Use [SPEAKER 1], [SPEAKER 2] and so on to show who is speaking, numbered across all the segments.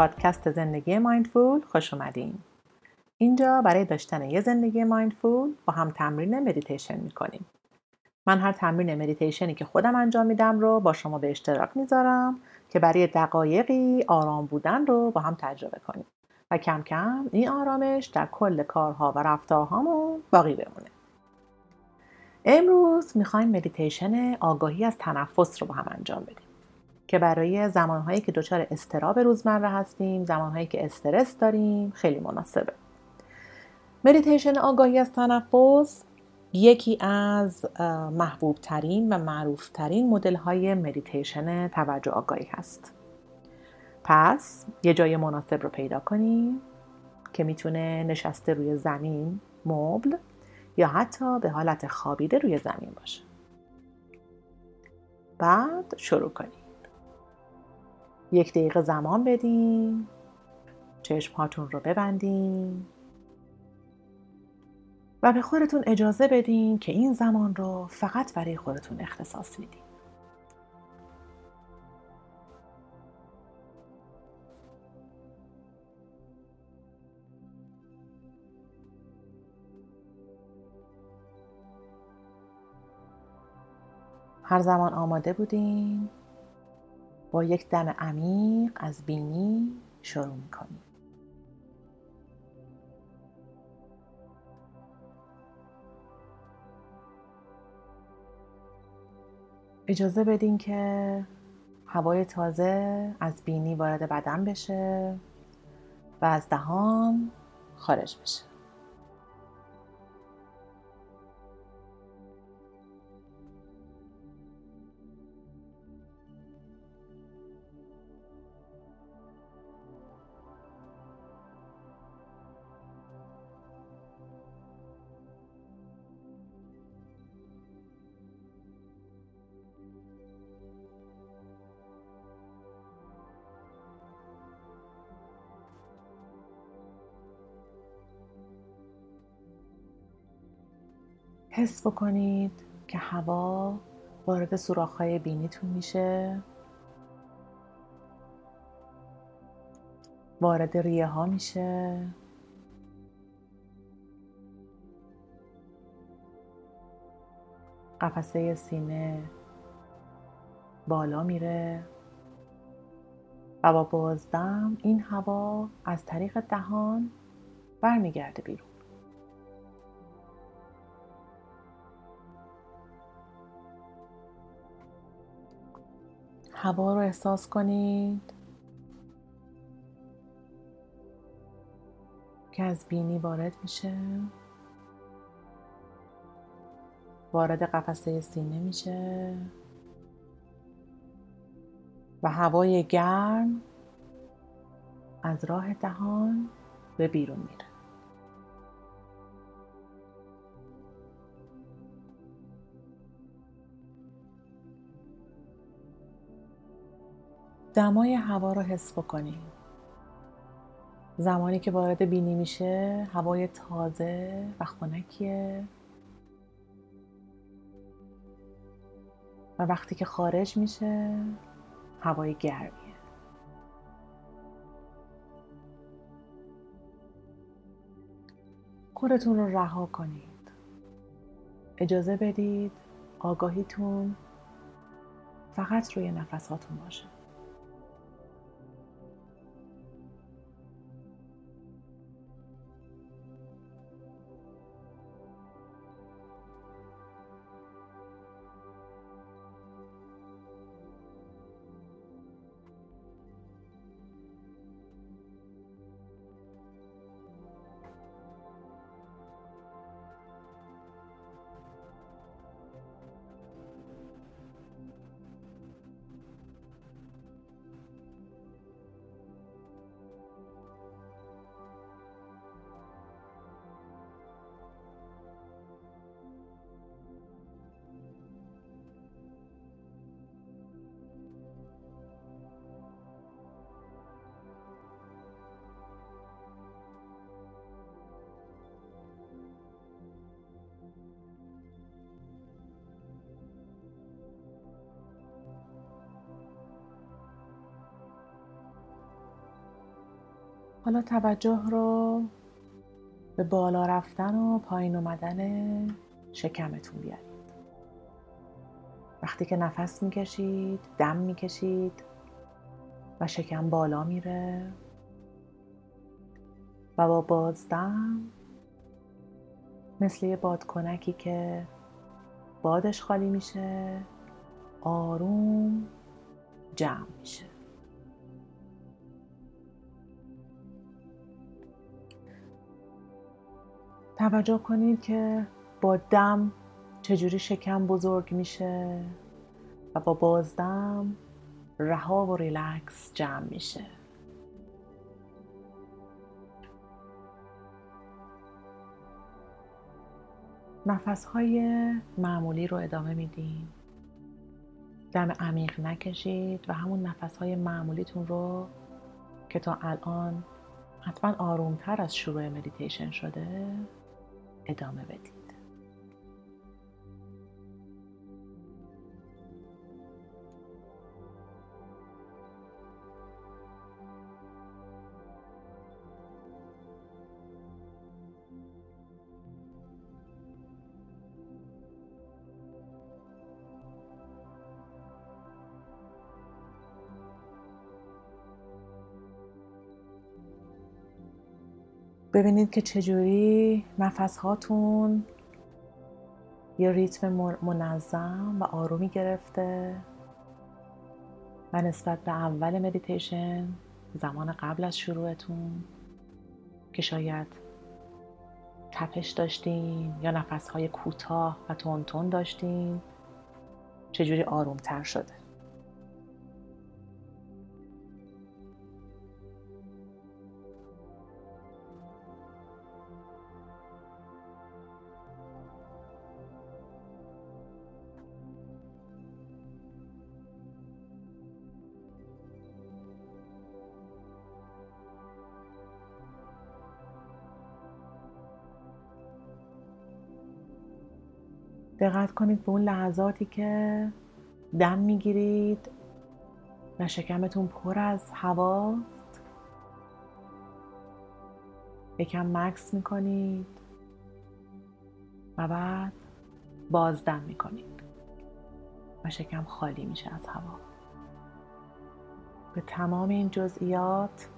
[SPEAKER 1] پادکست زندگی mindful خوش اومدین. اینجا برای داشتن یه زندگی mindful با هم تمرین مدیتیشن می‌کنیم. من هر تمرین مدیتیشنی که خودم انجام میدم رو با شما به اشتراک می‌ذارم که برای دقایقی آرام بودن رو با هم تجربه کنیم و کم کم این آرامش در کل کارها و رفتارهامون باقی بمونه. امروز می‌خوایم مدیتیشن آگاهی از تنفس رو با هم انجام بدیم. که برای زمانهایی که دچار اضطراب روزمره هستیم زمانهایی که استرس داریم خیلی مناسبه. مدیتیشن آگاهی از تنفس یکی از محبوب ترین و معروف ترین مدل های مدیتیشن توجه آگاهی هست. پس یه جای مناسب رو پیدا کنیم که می‌تونه نشسته روی زمین مبل یا حتی به حالت خوابیده روی زمین باشه. بعد شروع کنیم. یک دقیقه زمان بدین. چشم هاتون رو ببندین. و به خودتون اجازه بدین که این زمان رو فقط برای خودتون اختصاص میدین. هر زمان آماده بودین. با یک دم عمیق از بینی شروع می‌کنیم. اجازه بدین که هوای تازه از بینی وارد بدن بشه و از دهان خارج بشه. حس بکنید که هوا وارد سوراخ‌های بینیتون میشه. وارد ریه ها میشه. قفسه سینه بالا میره و با بازدم این هوا از طریق دهان برمیگرده بیرون. هوا رو احساس کنید که از بینی وارد میشه. وارد قفسه سینه میشه. و هوای گرم از راه دهان به بیرون میره. دمای هوا رو حس بکنید زمانی که وارد بینی میشه هوای تازه و خنکیه. و وقتی که خارج میشه هوای گرمیه. خودتون رو رها کنید. اجازه بدید آگاهیتون فقط روی نفساتون باشه. حالا توجه رو به بالا رفتن و پایین اومدن شکمتون بیارید. وقتی که نفس می‌کشید دم می‌کشید و شکم بالا میره و با بازدم مثل یه بادکنکی که بادش خالی میشه آروم جمع میشه. توجه کنید که با دم چجوری شکم بزرگ میشه و با بازدم رها و ریلکس جمع میشه. نفس های معمولی رو ادامه میدین دم عمیق نکشید و همون نفس های معمولیتون رو که تا الان حتما آرومتر از شروع مدیتیشن شده ادامه بدید ببینید که چجوری نفس هاتون یه ریتم منظم و آرومی گرفته و نسبت به اول مدیتیشن زمان قبل از شروعتون که شاید تپش داشتین یا نفس های کوتاه و تون داشتین چجوری آرومتر شده؟ دقت کنید به اون لحظاتی که دم می‌گیرید و شکمتون پر از هواست. یکم مکس می‌کنید و بعد بازدم می‌کنید و شکم خالی میشه از هوا. به تمام این جزئیات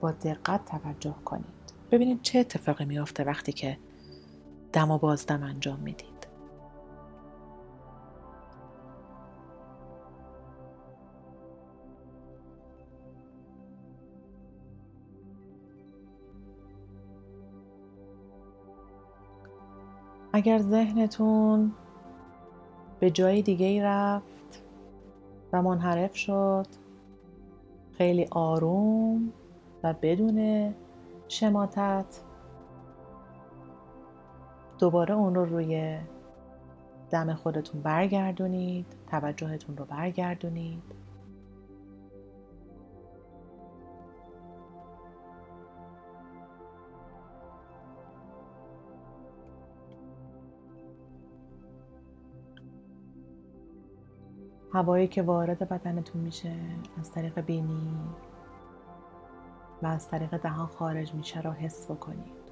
[SPEAKER 1] با دقت توجه کنید. ببینید چه اتفاقی میافته وقتی که دم و بازدم انجام می‌دید. اگر ذهنتون به جای دیگه ای رفت و منحرف شد خیلی آروم و بدون شماتت دوباره اون رو روی دم خودتون برگردونید توجهتون رو برگردونید. هوایی که وارد بدنتون میشه از طریق بینی و از طریق دهان خارج میشه را حس بکنید.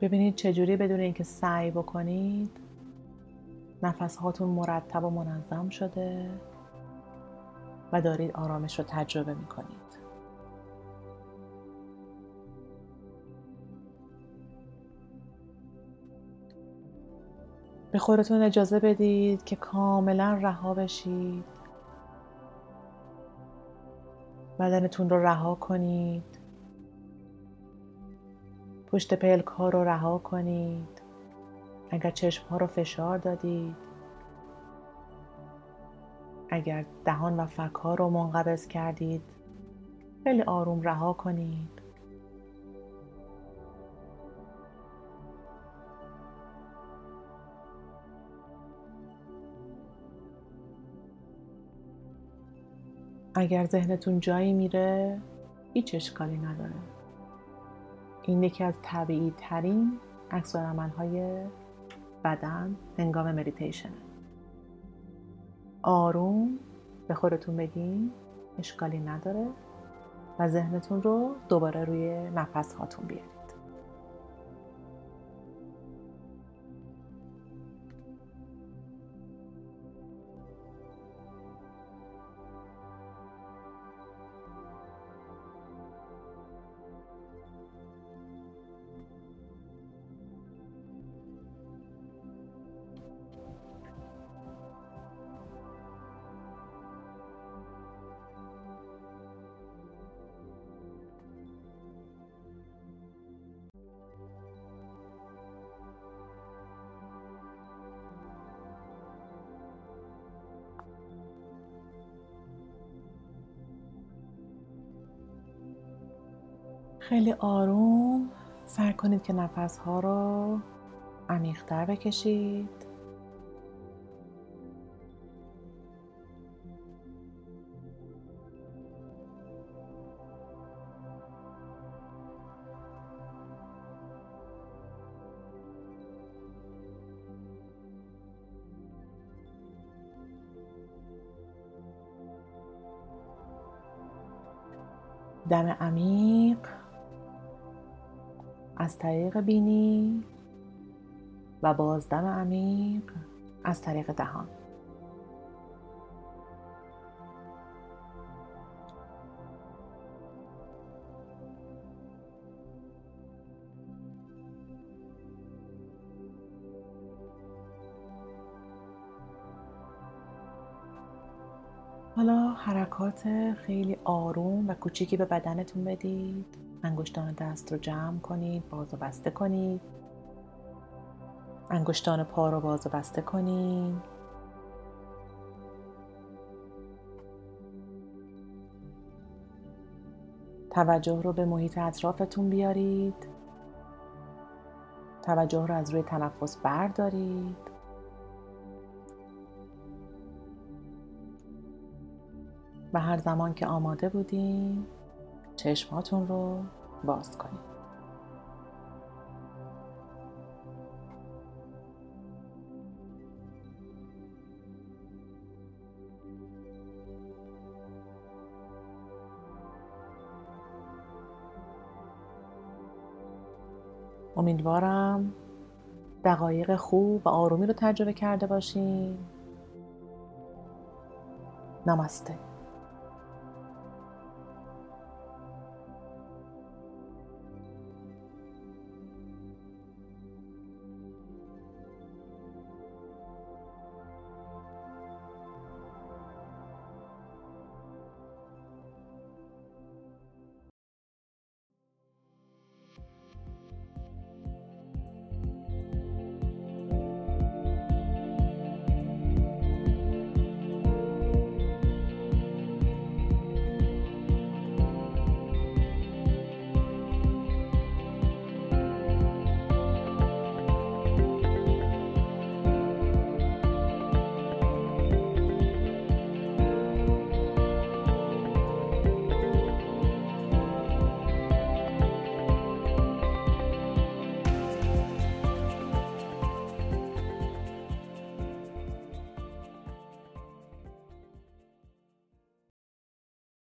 [SPEAKER 1] ببینید چجوری بدون اینکه سعی بکنید نفس هاتون مرتب و منظم شده. و دارید آرامش رو تجربه می کنید. به خودتون اجازه بدید که کاملا رها بشید. بدنتون رو رها کنید. پشت پلک ها رو رها کنید. اگر چشم ها رو فشار دادید. اگر دهان و فک ها رو منقبض کردید خیلی آروم رها کنید. اگر ذهنتون جایی میره هیچ اشکالی نداره. این یکی از طبیعی ترین عکس های بدن هنگام مدیتیشن آروم به خودتون بگین اشکالی نداره و ذهنتون رو دوباره روی نفس هاتون بیارید خیلی آروم سعی کنید که نفس ها رو عمیقتر بکشید. دم عمیق. از طریق بینی و بازدم عمیق از طریق دهان. حالا حرکات خیلی آروم و کوچیکی به بدنتون بدید. انگشتان دست رو جمع کنید باز و بسته کنید. انگشتان پا رو باز و بسته کنید. توجه رو به محیط اطرافتون بیارید. توجه رو از روی تنفس بردارید. و هر زمان که آماده بودیم چشماتون رو باز کنید امیدوارم دقایق خوب و آرومی رو تجربه کرده باشین. نمسته.